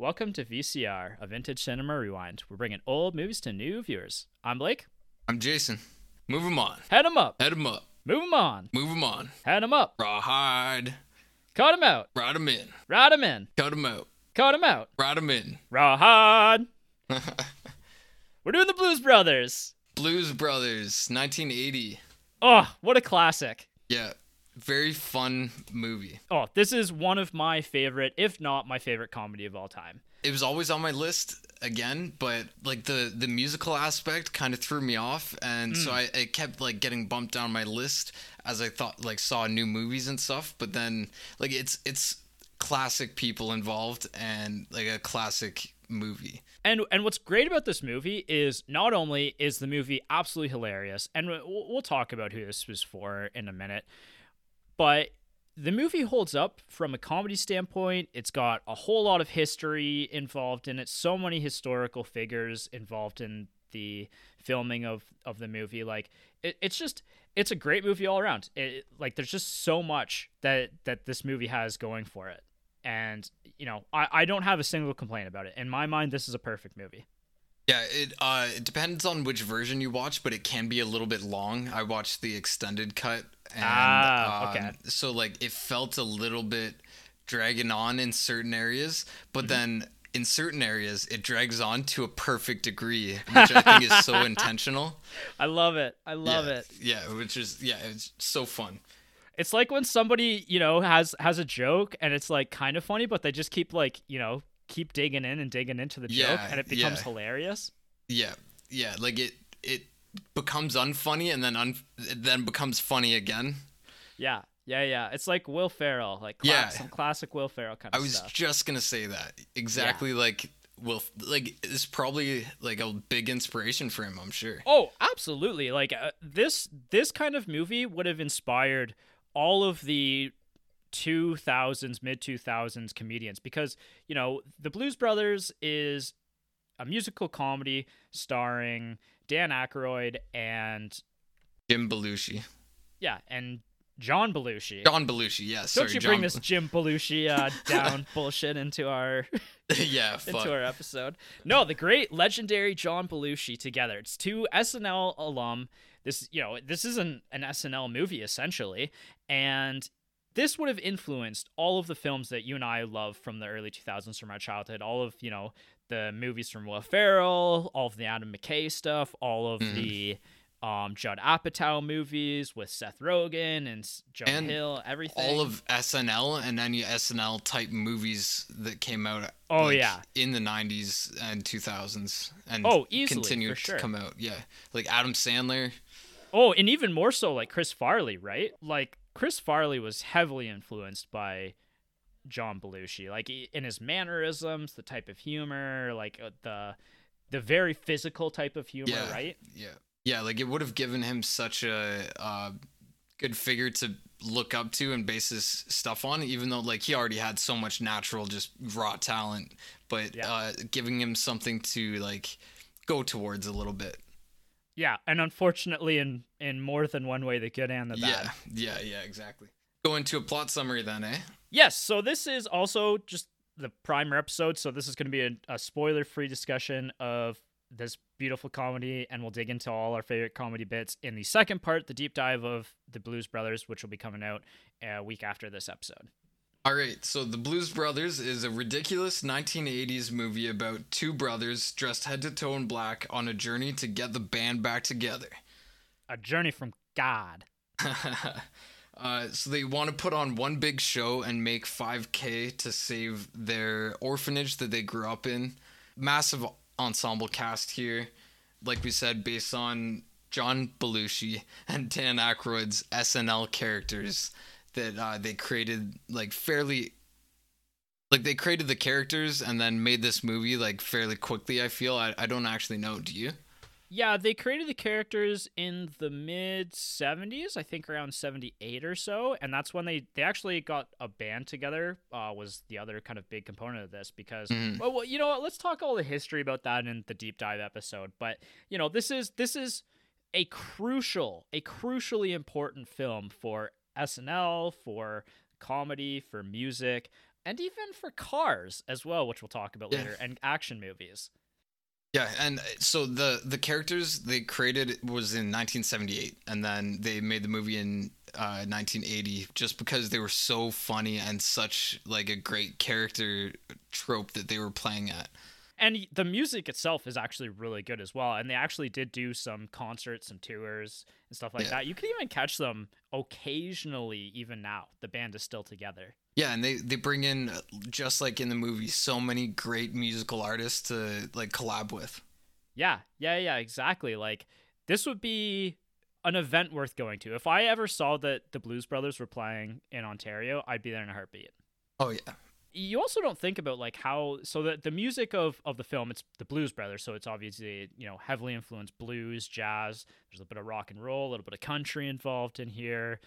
Welcome to VCR, a vintage cinema rewind. We're bringing old movies to new viewers. I'm Blake. I'm Jason. Move 'em on. Head 'em up. Head 'em up. Move 'em on. Move 'em on. Head 'em up. Rawhide. Cut 'em out. Ride 'em in. Ride 'em in. Cut 'em out. Cut 'em out. Ride 'em in. Rawhide. We're doing the Blues Brothers. Blues Brothers, 1980. Oh, what a classic. Yeah, very fun movie. Oh, this is one of my favorite, if not my favorite comedy of all time. It was always on my list again, but like the the musical aspect kind of threw me off, and so mm. I it kept like getting bumped down my list as I thought like saw new movies and stuff. But then like it's it's classic people involved and like a classic movie. And and what's great about this movie is not only is the movie absolutely hilarious, and we'll, we'll talk about who this was for in a minute, but the movie holds up from a comedy standpoint. It's got a whole lot of history involved in it, so many historical figures involved in the filming of of the movie. Like it, it's just it's a great movie all around. It, like there's just so much that that this movie has going for it, and you know I I don't have a single complaint about it. In my mind, this is a perfect movie. Yeah, it uh it depends on which version you watch, but it can be a little bit long. I watched the extended cut and Ah, okay. um, so like it felt a little bit dragging on in certain areas, but Mm-hmm. then in certain areas it drags on to a perfect degree, which I think is so intentional. I love it. I love yeah, it. Yeah, which is yeah, it's so fun. It's like when somebody, you know, has has a joke and it's like kind of funny, but they just keep like, you know, keep digging in and digging into the joke and it becomes yeah. hilarious. Yeah, yeah, like it it becomes unfunny and then un it then becomes funny again. Yeah. Yeah, yeah. It's like Will Ferrell, like cla- Yeah. some classic Will Ferrell kind of I was stuff. just gonna say that exactly. Like, will like it's probably like a big inspiration for him. I'm sure. Oh, absolutely. Like uh, this this kind of movie would have inspired all of the 2000s mid 2000s comedians because, you know, The Blues Brothers is a musical comedy starring Dan Aykroyd and Jim Belushi, yeah, and John Belushi. John Belushi. Yeah, Don't you John. bring this Jim Belushi uh, down bullshit into our yeah, fuck. into our episode. No, the great legendary John Belushi together. It's two SNL alum. This, you know, this is an, an SNL movie essentially, and this would have influenced all of the films that you and I love from the early 2000s from our childhood. All of you know the movies from Will Ferrell, all of the Adam McKay stuff, all of Mhm. the um, Judd Apatow movies with Seth Rogen and And Hill, everything. all of SNL and any SNL type movies that came out. Oh, like, yeah. in the 90s and 2000s, and Oh, easily, continue for sure. to come out. Yeah, like Adam Sandler. Oh, and even more so like Chris Farley, right? Like Chris Farley was heavily influenced by John Belushi, like in his mannerisms, the type of humor, like uh, the the very physical type of humor, Yeah, right? Yeah, yeah. Like it would have given him such a uh, good figure to look up to and base his stuff on, even though like he already had so much natural, just raw talent. But Yeah. uh, giving him something to like go towards a little bit. Yeah, and unfortunately, in in more than one way, the good and the bad. Yeah, yeah, yeah. Exactly. Go into a plot summary then, eh? Yes, so this is also just the primer episode, so this is going to be a, a spoiler-free discussion of this beautiful comedy, and we'll dig into all our favorite comedy bits in the second part, the deep dive of the Blues Brothers, which will be coming out a week after this episode. All right, so The Blues Brothers is a ridiculous 1980s movie about two brothers dressed head to toe in black on a journey to get the band back together. A journey from God. uh, so they want to put on one big show and make 5k to save their orphanage that they grew up in massive ensemble cast here like we said based on john belushi and dan Aykroyd's snl characters that uh, they created like fairly like they created the characters and then made this movie like fairly quickly i feel i, I don't actually know do you Yeah, they created the characters in the mid 70s, I think around 78 or so, and that's when they they actually got a band together. Uh, was the other kind of big component of this because Mhm. well, well, you know what? Let's talk all the history about that in the deep dive episode. But you know, this is this is a crucial, a crucially important film for SNL, for comedy, for music. and even for cars as well, which we'll talk about Yeah. later, and action movies. Yeah, and uh, so the the characters they created was in 1978, and then they made the movie in uh, 1980, just because they were so funny and such like a great character trope that they were playing at. And the music itself is actually really good as well. And they actually did do some concerts and tours and stuff like Yeah. that. You can even catch them occasionally, even now. The band is still together. Yeah, and they they bring in uh, just like in the movie, so many great musical artists to like collab with. Yeah, yeah, yeah, exactly. Like this would be an event worth going to. If I ever saw that the Blues Brothers were playing in Ontario, I'd be there in a heartbeat. Oh yeah, You also don't think about like how so that the music of of the film it's the Blues Brothers, so it's obviously you know heavily influenced blues, jazz. There's a bit of rock and roll, a little bit of country involved in here,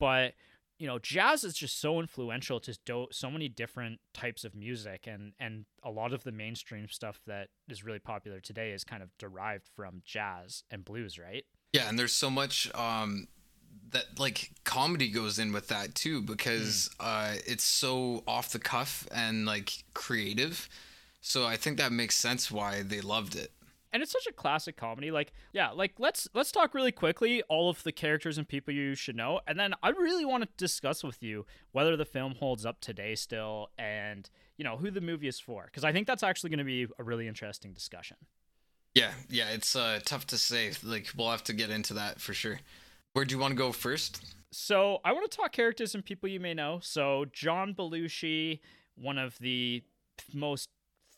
but you know jazz is just so influential to do- so many different types of music and and a lot of the mainstream stuff that is really popular today is kind of derived from jazz and blues right yeah, and there's so much um that like comedy goes in with that too because uh it's so off the cuff and like creative. So I think that makes sense why they loved it. and it's such a classic comedy like yeah like let's let's talk really quickly all of the characters and people you should know and then i really want to discuss with you whether the film holds up today still and you know who the movie is for because i think that's actually going to be a really interesting discussion Yeah, yeah, it's uh tough to say. Like we'll have to get into that for sure. Where do you want to go first? So I want to talk characters and people you may know. So John Belushi, one of the most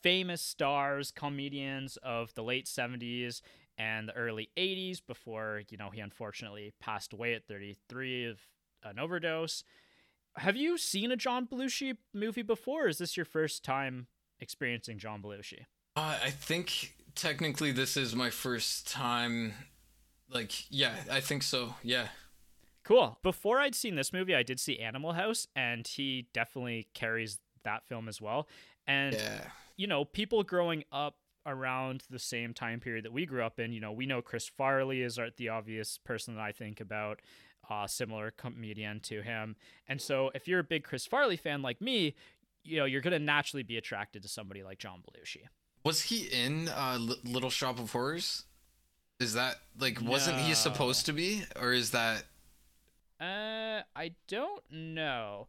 famous stars, comedians of the late 70s and the early 80s before, you know, he unfortunately passed away at 33 of an overdose. Have you seen a John Belushi movie before? Or is this your first time experiencing John Belushi? Uh, I think technically this is my first time. Like, yeah, I think so. Yeah. Cool. Before I'd seen this movie, I did see Animal House, and he definitely carries that film as well. And Yeah. you know, people growing up around the same time period that we grew up in, you know, we know Chris Farley is the obvious person that I think about, uh, similar comedian to him. And so if you're a big Chris Farley fan like me, you know, you're going to naturally be attracted to somebody like John Belushi. Was he in uh, L- Little Shop of Horrors? Is that like wasn't he supposed to be, or is that? Uh, I don't know.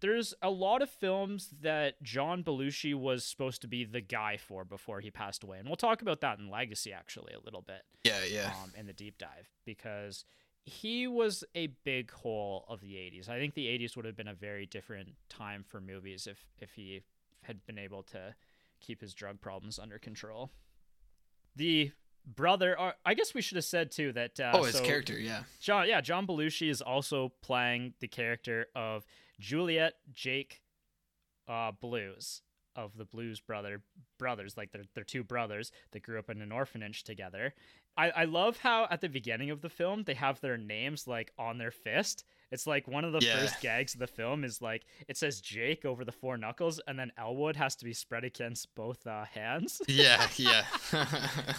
There's a lot of films that John Belushi was supposed to be the guy for before he passed away. And we'll talk about that in Legacy actually a little bit. Yeah, yeah. um, in the deep dive because he was a big hole of the 80s. I think the 80s would have been a very different time for movies if if he had been able to keep his drug problems under control. The brother, or I guess we should have said too that. Uh, oh, his so character. Yeah. John, yeah, John Belushi is also playing the character of Joliet Jake uh, Blues of the Blues brother brothers, like they're they're two brothers that grew up in an orphanage together. I, I love how at the beginning of the film they have their names like on their fist. It's like one of the Yeah. first gags of the film is like it says Jake over the four knuckles, and then Elwood has to be spread against both uh, hands. Yeah, yeah.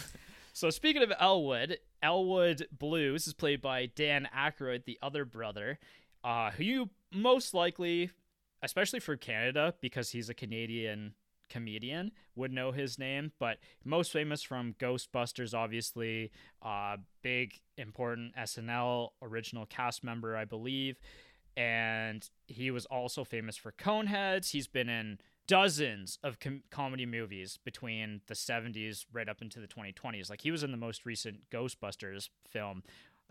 So speaking of Elwood, Elwood Blues is played by Dan Aykroyd, the other brother, uh, who you most likely, especially for Canada, because he's a Canadian comedian, would know his name. But most famous from Ghostbusters, obviously, uh, big important SNL original cast member, I believe. And he was also famous for Coneheads. He's been in dozens of com- comedy movies between the 70s right up into the 2020s. Like he was in the most recent Ghostbusters film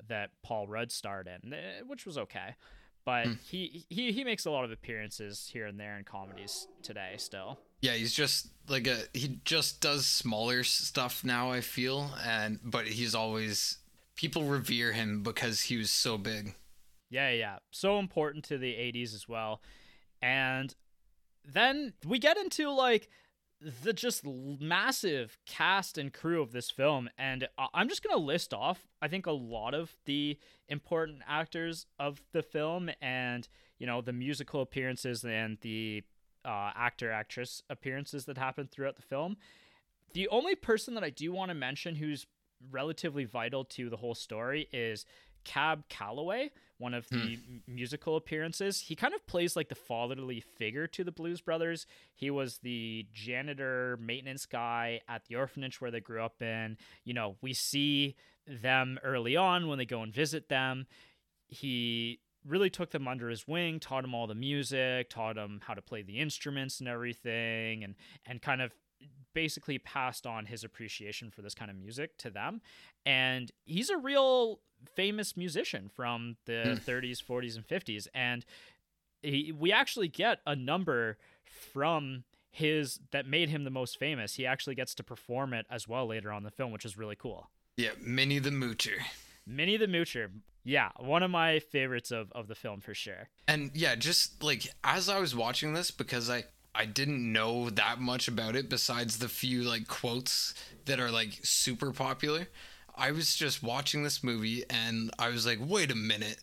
that Paul Rudd starred in, eh, which was okay. But he, he he makes a lot of appearances here and there in comedies today still. yeah, he's just like a he just does smaller stuff now. I feel, and but he's always people revere him because he was so big. Yeah, yeah. So important to the 80s as well. And then we get into like the just massive cast and crew of this film and I'm just going to list off I think a lot of the important actors of the film and you know the musical appearances and the uh, actor actress appearances that happen throughout the film. The only person that I do want to mention who's relatively vital to the whole story is Cab Calloway, one of hmm. the m- musical appearances. He kind of plays like the fatherly figure to the Blues Brothers. He was the janitor, maintenance guy at the orphanage where they grew up in. You know, we see them early on when they go and visit them. He really took them under his wing, taught them all the music, taught them how to play the instruments and everything, and and kind of basically passed on his appreciation for this kind of music to them. And he's a real famous musician from the hmm. 30s, 40s, and 50s. And he, we actually get a number from his that made him the most famous. He actually gets to perform it as well later on in the film, which is really cool. Yeah, Minnie the Moocher. Minnie the Moocher. Yeah, one of my favorites of, of the film for sure. And yeah, just like as I was watching this, because I I didn't know that much about it besides the few like quotes that are like super popular. I was just watching this movie and I was like, wait a minute,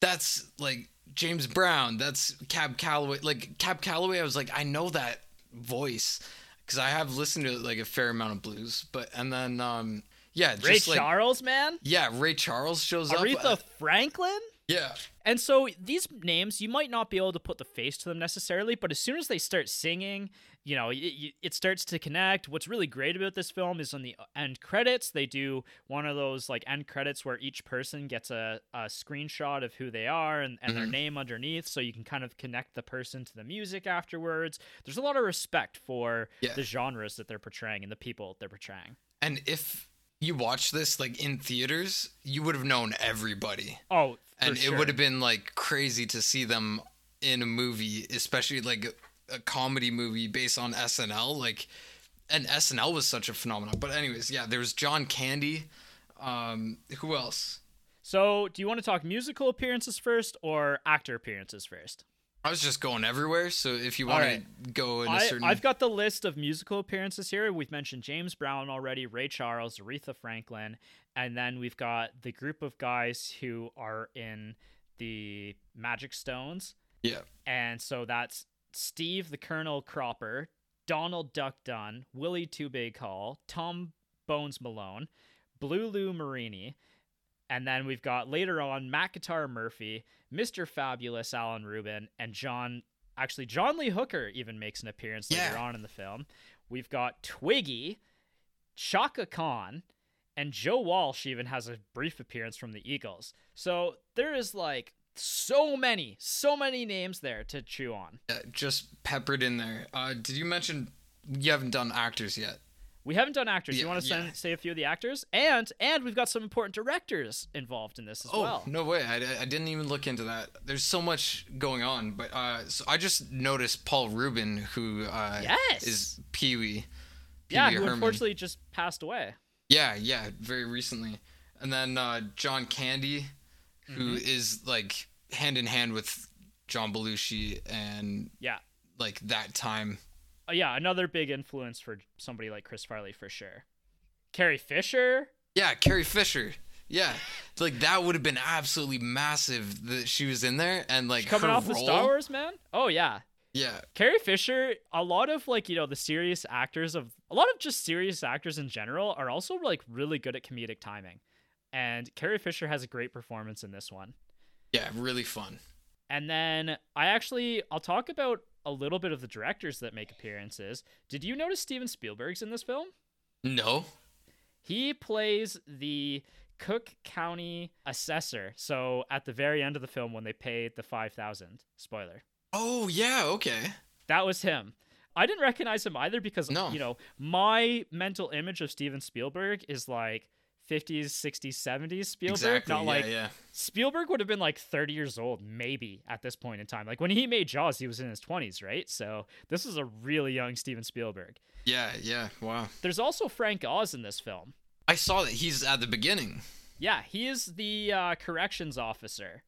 that's like James Brown, that's Cab Calloway. Like Cab Calloway, I was like, I know that voice because I have listened to like a fair amount of blues, but and then um yeah, Ray like Charles, man. yeah, Ray Charles shows up. Aretha Uh, Franklin. Yeah, And so these names, you might not be able to put the face to them necessarily, but as soon as they start singing, you know, it, it starts to connect. What's really great about this film is on the uh, end credits, they do one of those like end credits where each person gets a, a screenshot of who they are and, and their mm-hmm. name underneath, so you can kind of connect the person to the music afterwards. There's a lot of respect for Yeah. the genres that they're portraying and the people they're portraying. and if you watch this like in theaters, you would have known everybody. Oh, and sure. it would have been like crazy to see them in a movie, especially like a, a comedy movie based on SNL. Like, and SNL was such a phenomenon. But anyways, yeah, there was John Candy. Um, who else? So, do you want to talk musical appearances first or actor appearances first? I was just going everywhere. So if you want right. to go in a I, certain, I've got the list of musical appearances here. We've mentioned James Brown already, Ray Charles, Aretha Franklin, and then we've got the group of guys who are in the Magic Stones. yeah, And so that's Steve the Colonel Cropper, Donald Duck Dunn, Willie Too Big Hall, Tom Bones Malone, Blue Lou Marini, and then we've got later on Guitar Murphy, Mr. Fabulous Alan Rubin, and John. Actually, John Lee Hooker even makes an appearance later on in the film. We've got Twiggy, Chaka Khan, and Joe Walsh even has a brief appearance from the Eagles. So there is like so many, so many names there to chew on. yeah, just peppered in there. Uh, did you mention you haven't done actors yet? We haven't done actors. you want to yeah. say a few of the actors, and and we've got some important directors involved in this as Oh well. no way! I, I didn't even look into that. There's so much going on, but uh, so I just noticed Paul Rubin, who uh, Yes. is Pee Wee. yeah, who Herman. unfortunately just passed away. Yeah, yeah, very recently. And then uh, John Candy, who Mm-hmm. is like hand in hand with John Belushi and Yeah, like that time. Uh, yeah, another big influence for somebody like Chris Farley for sure. Carrie Fisher. Yeah, Carrie Fisher. Yeah, like that would have been absolutely massive that she was in there and like Coming her off the Star Wars, man. Oh yeah, Yeah, Carrie Fisher, a lot of like, you know, the serious actors of a lot of just serious actors in general are also like really good at comedic timing. And Carrie Fisher has a great performance in this one. yeah, really fun. And then I actually I'll talk about a little bit of the directors that make appearances. Did you notice Steven Spielberg's in this film? No, He plays the Cook County assessor. So at the very end of the film when they paid the 5000, spoiler. Oh yeah, okay. That was him. I didn't recognize him either because No. you know, my mental image of Steven Spielberg is like 50s, 60s, 70s Spielberg, exactly. not yeah, like yeah. Spielberg would have been like 30 years old, maybe at this point in time. Like when he made Jaws, he was in his 20s, right? So this is a really young Steven Spielberg. Yeah, yeah. Wow. There's also Frank Oz in this film. I saw that he's at the beginning. Yeah, he is the uh, corrections officer.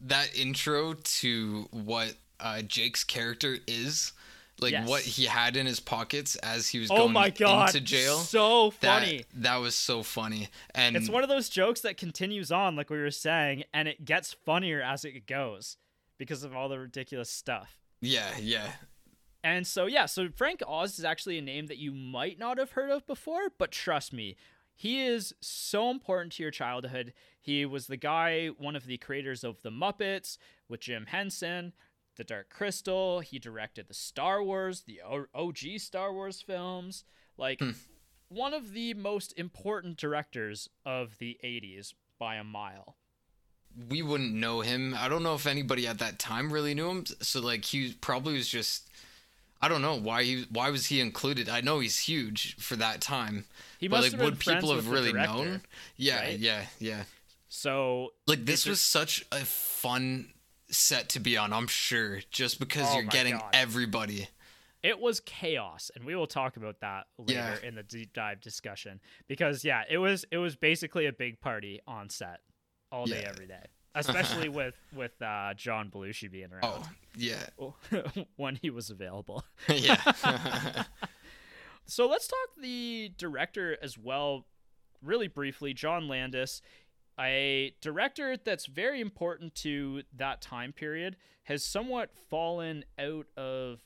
That intro to what uh, Jake's character is, like Yes. what he had in his pockets as he was Oh going my god, into jail. so that, funny. That was so funny. And It's one of those jokes that continues on, like we were saying, and it gets funnier as it goes because of all the ridiculous stuff. yeah, yeah. And so, yeah, so Frank Oz is actually a name that you might not have heard of before, but trust me, he is so important to your childhood. He was the guy, one of the creators of the Muppets with Jim Henson, The Dark Crystal. He directed the Star Wars, the OG Star Wars films. Like Hmm. one of the most important directors of the 80s by a mile. we wouldn't know him. I don't know if anybody at that time really knew him. So like he probably was just I don't know why he why was he included. I know he's huge for that time. He but must like have been would people have really director, known? Yeah, right? yeah, yeah. So Like this was such a fun set to be on, I'm sure, just because Oh you're getting God. everybody. it was chaos and we will talk about that later Yeah. in the deep dive discussion because yeah it was it was basically a big party on set all day Yeah. every day especially with with uh john belushi being around Oh, yeah. when he was available yeah. so let's talk the director as well really briefly john landis a director that's very important to that time period has somewhat fallen out of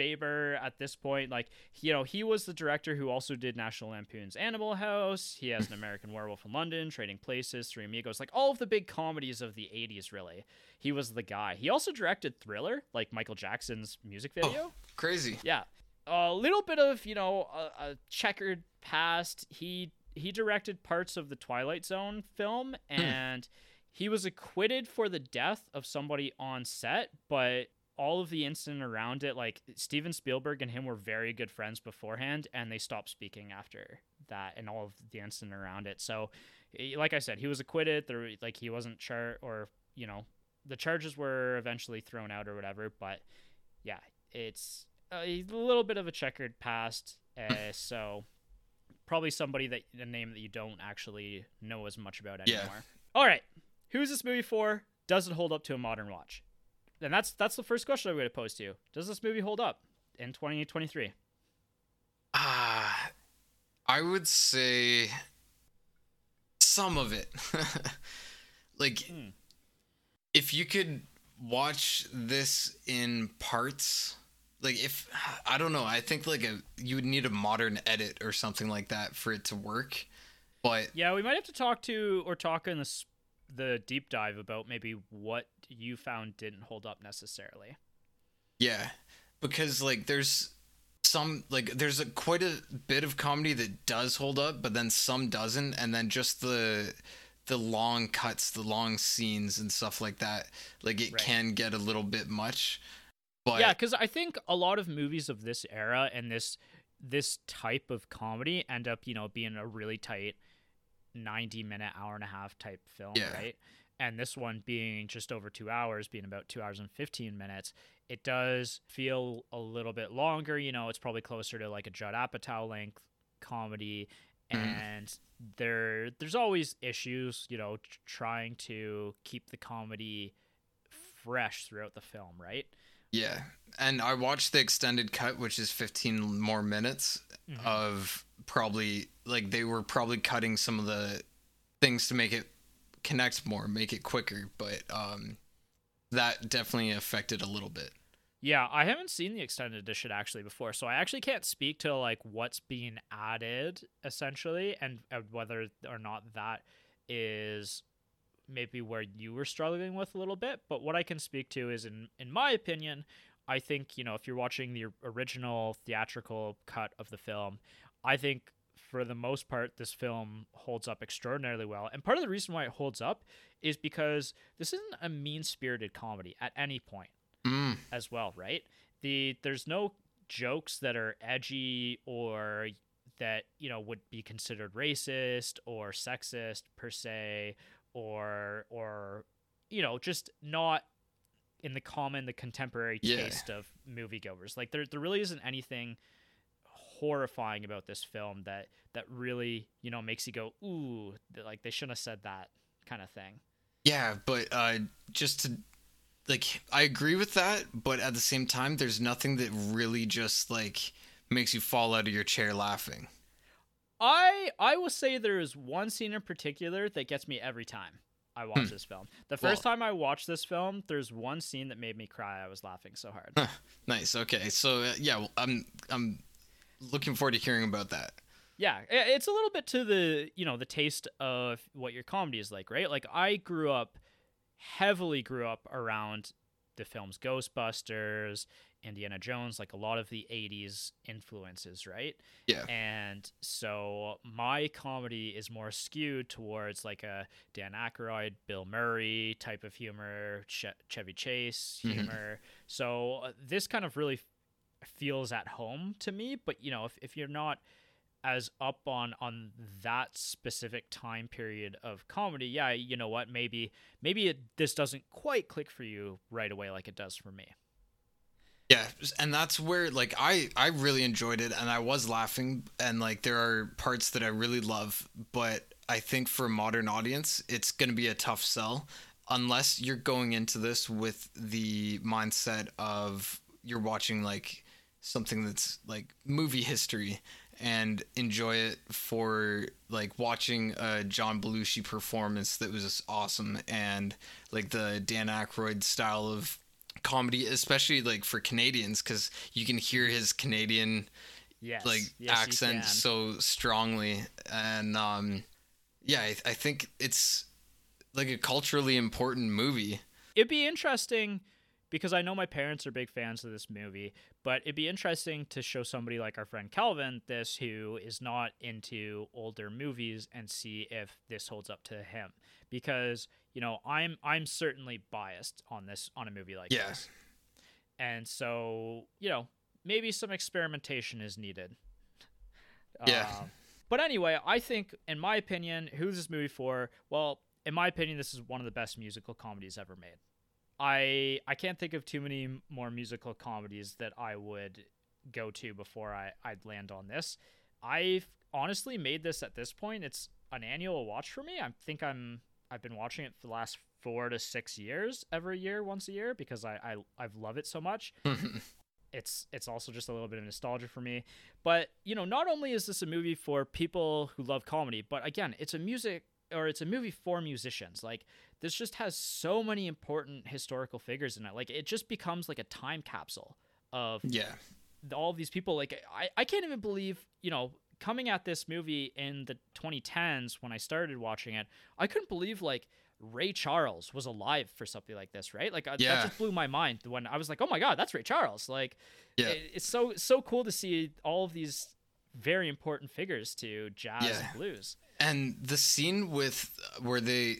favor at this point. Like you know he was the director who also did national lampoon's animal house. He has an american werewolf in london trading places three amigos like all of the big comedies of the 80s really. He was the guy. He also directed thriller like michael jackson's music oh, video. oh, crazy. yeah. A little bit of you know a, a checkered past. He he directed parts of the twilight zone film and he was acquitted for the death of somebody on set but all of the incident around it like steven spielberg and him were very good friends beforehand and they stopped speaking after that and all of the incident around it. So like i said he was acquitted there like he wasn't char or you know the charges were eventually thrown out or whatever but yeah it's a little bit of a checkered past uh, so probably somebody that a name that you don't actually know as much about anymore. Yeah. all right who's this movie for does it hold up to a modern watch and that's that's the first question i'm going to pose to you does this movie hold up in 2023 Ah, I would say some of it. like, Hmm. if you could watch this in parts, like if I don't know, I think like a you would need a modern edit or something like that for it to work. But yeah we might have to talk to or talk in this the deep dive about maybe what you found didn't hold up necessarily Yeah, because like there's some like there's a quite a bit of comedy that does hold up, but then some doesn't, and then just the the long cuts, the long scenes and stuff like that, like it Right. can get a little bit much. But yeah because i think a lot of movies of this era and this this type of comedy end up you know being a really tight 90 minute hour and a half type film Yeah. right and this one being just over two hours being about two hours and 15 minutes it does feel a little bit longer you know it's probably closer to like a judd apatow length comedy Mhm. and there there's always issues you know trying to keep the comedy fresh throughout the film right yeah, and I watched the extended cut, which is 15 more minutes Mhm. of probably like they were probably cutting some of the things to make it connect more, make it quicker, but um that definitely affected a little bit. Yeah, I haven't seen the extended edition actually before, so I actually can't speak to like what's being added essentially, and, and whether or not that is maybe where you were struggling with a little bit. But what I can speak to is, in in my opinion, I think you know if you're watching the original theatrical cut of the film, I think for the most part this film holds up extraordinarily well. And part of the reason why it holds up is because this isn't a mean-spirited comedy at any point Mm, as well, right? The there's no jokes that are edgy or that you know would be considered racist or sexist per se or or you know just not in the common the contemporary Yeah. taste of moviegoers like there there really isn't anything horrifying about this film that that really you know makes you go ooh like they shouldn't have said that kind of thing yeah, but uh just to like I agree with that, but at the same time there's nothing that really just like makes you fall out of your chair laughing. I I will say there is one scene in particular that gets me every time I watch Hmm. this film. The first Well- time I watched this film, there's one scene that made me cry. I was laughing so hard. Nice. Okay. So uh, yeah, well, I'm I'm looking forward to hearing about that. Yeah, it's a little bit to the you know the taste of what your comedy is like, right? Like I grew up heavily grew up around the films Ghostbusters, Indiana Jones, like a lot of the 80s influences, right? Yeah. And so my comedy is more skewed towards like a Dan Aykroyd, Bill Murray type of humor, che- Chevy Chase humor. Mm-hmm. So uh, this kind of really f- feels at home to me, but you know, if, if you're not as up on on that specific time period of comedy yeah you know what maybe maybe it, this doesn't quite click for you right away like it does for me yeah, and that's where like I I really enjoyed it and I was laughing and like there are parts that I really love, but I think for a modern audience, it's going to be a tough sell unless you're going into this with the mindset of you're watching like something that's like movie history and enjoy it for like watching a John Belushi performance that was awesome and like the Dan Aykroyd style of comedy, especially like for Canadians, because you can hear his Canadian yes. like yes, accent so strongly, and um, yeah, I, I think it's like a culturally important movie. It'd be interesting because I know my parents are big fans of this movie, but it'd be interesting to show somebody like our friend Calvin this who is not into older movies and see if this holds up to him because you know I'm I'm certainly biased on this on a movie like yeah. this, and so you know maybe some experimentation is needed. Yeah. Um, but anyway, I think, in my opinion, who's this movie for? Well, in my opinion, this is one of the best musical comedies ever made. I I can't think of too many more musical comedies that I would go to before I I'd land on this. I've honestly made this at this point. It's an annual watch for me. I think I'm I've been watching it for the last four to six years, every year, once a year, because I, I I've loved it so much. it's it's also just a little bit of nostalgia for me. But you know, not only is this a movie for people who love comedy, but again, it's a music or it's a movie for musicians. Like this just has so many important historical figures in it. Like it just becomes like a time capsule of yeah all of these people. Like I I can't even believe you know coming at this movie in the 2010s when I started watching it, I couldn't believe like Ray Charles was alive for something like this, right? Like yeah. that just blew my mind when I was like, "Oh my god, that's Ray Charles!" Like, yeah. it, it's so so cool to see all of these very important figures to jazz Yeah. and blues. And the scene with where they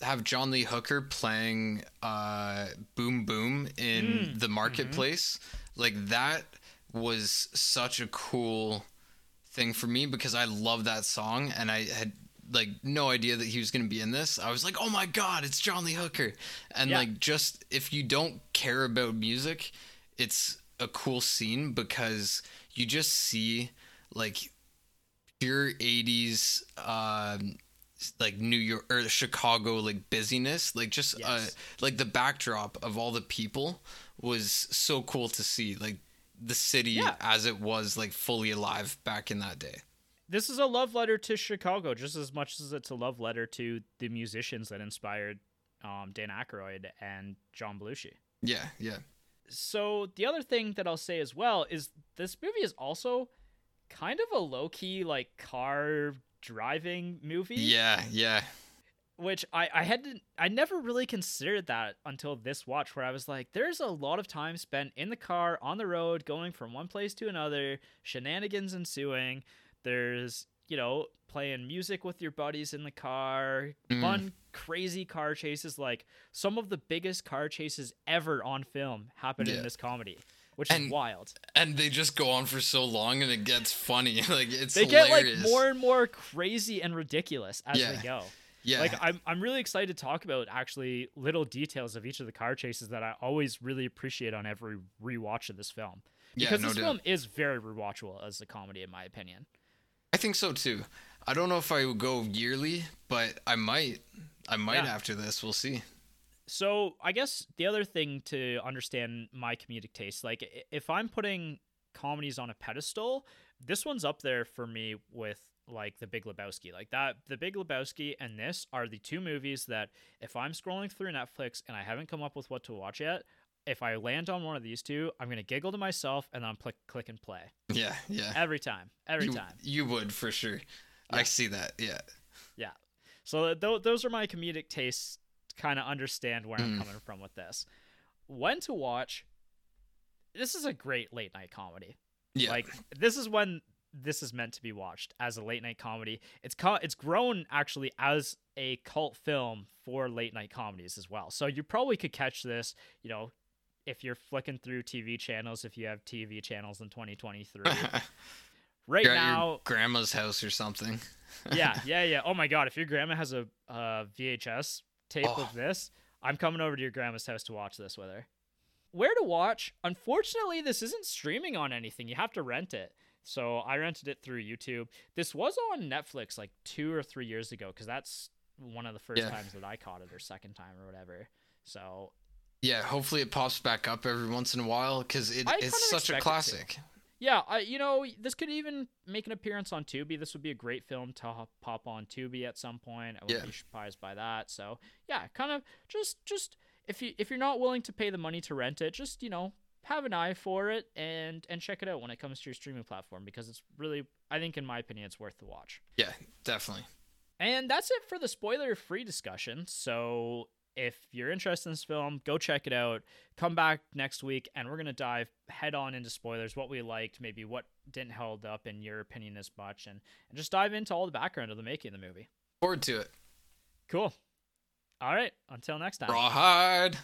have John Lee Hooker playing uh, Boom Boom in Mm, the marketplace, like that was such a cool thing for me because I love that song and I had like no idea that he was going to be in this. I was like, "Oh my god, it's John Lee Hooker." And Yeah. like just if you don't care about music, it's a cool scene because you just see like pure 80s um like New York or Chicago like busyness like just uh like the backdrop of all the people was so cool to see like the city Yeah. as it was like fully alive back in that day This is a love letter to Chicago just as much as it's a love letter to the musicians that inspired um, Dan Aykroyd and John Belushi. yeah yeah so the other thing that I'll say as well is this movie is also kind of a low key like car driving movie. yeah yeah Which I I hadn't I never really considered that until this watch where I was like, there's a lot of time spent in the car on the road going from one place to another, shenanigans ensuing. There's you know playing music with your buddies in the car, Mm. fun crazy car chases. Like some of the biggest car chases ever on film happen Yeah. in this comedy, which And is wild. and they just go on for so long and it gets funny like it's They hilarious. get like more and more crazy and ridiculous as Yeah. they go. Yeah Like I'm I'm really excited to talk about actually little details of each of the car chases that I always really appreciate on every rewatch of this film. Yeah, Because no this doubt. film is very rewatchable as a comedy in my opinion. I think so too. I don't know if I would go yearly, but I might. I might Yeah. after this. We'll see. So I guess the other thing to understand my comedic taste, like if I'm putting comedies on a pedestal, this one's up there for me with like The Big Lebowski. Like that, The Big Lebowski and this are the two movies that if I'm scrolling through Netflix and I haven't come up with what to watch yet, if I land on one of these two, I'm gonna giggle to myself and then I'm click click and play Yeah, yeah. every time, every you, time. You would for sure. I see that. Yeah. Yeah. So th- those are my comedic tastes. Kind of understand where I'm mm. coming from with this. When to watch? This is a great late night comedy. Yeah. Like this is when this is meant to be watched as a late night comedy. It's co- it's grown actually as a cult film for late night comedies as well. So you probably could catch this, you know, if you're flicking through TV channels if you have TV channels in 2023. right now, your grandma's house or something. yeah, yeah, yeah. Oh my god, if your grandma has a uh, VHS tape Oh. of this, I'm coming over to your grandma's house to watch this with her. Where to watch? Unfortunately, this isn't streaming on anything. You have to rent it. So I rented it through YouTube. This was on Netflix like two or three years ago because that's one of the first Yeah. times that I caught it or second time or whatever. So Yeah, hopefully it pops back up every once in a while because it, it's such a expect it to. classic. Yeah, I, you know, this could even make an appearance on Tubi. This would be a great film to pop on Tubi at some point. I wouldn't Yeah. be surprised by that. So yeah, kind of just just if you if you're not willing to pay the money to rent it, just you know have an eye for it and and check it out when it comes to your streaming platform because it's really I think in my opinion it's worth the watch. Yeah, definitely. And that's it for the spoiler free discussion. So if you're interested in this film, go check it out. Come back next week and we're going to dive head on into spoilers, what we liked, maybe what didn't hold up in your opinion as much, and, and just dive into all the background of the making of the movie. Forward to it. Cool. All right. Until next time. Rawhide.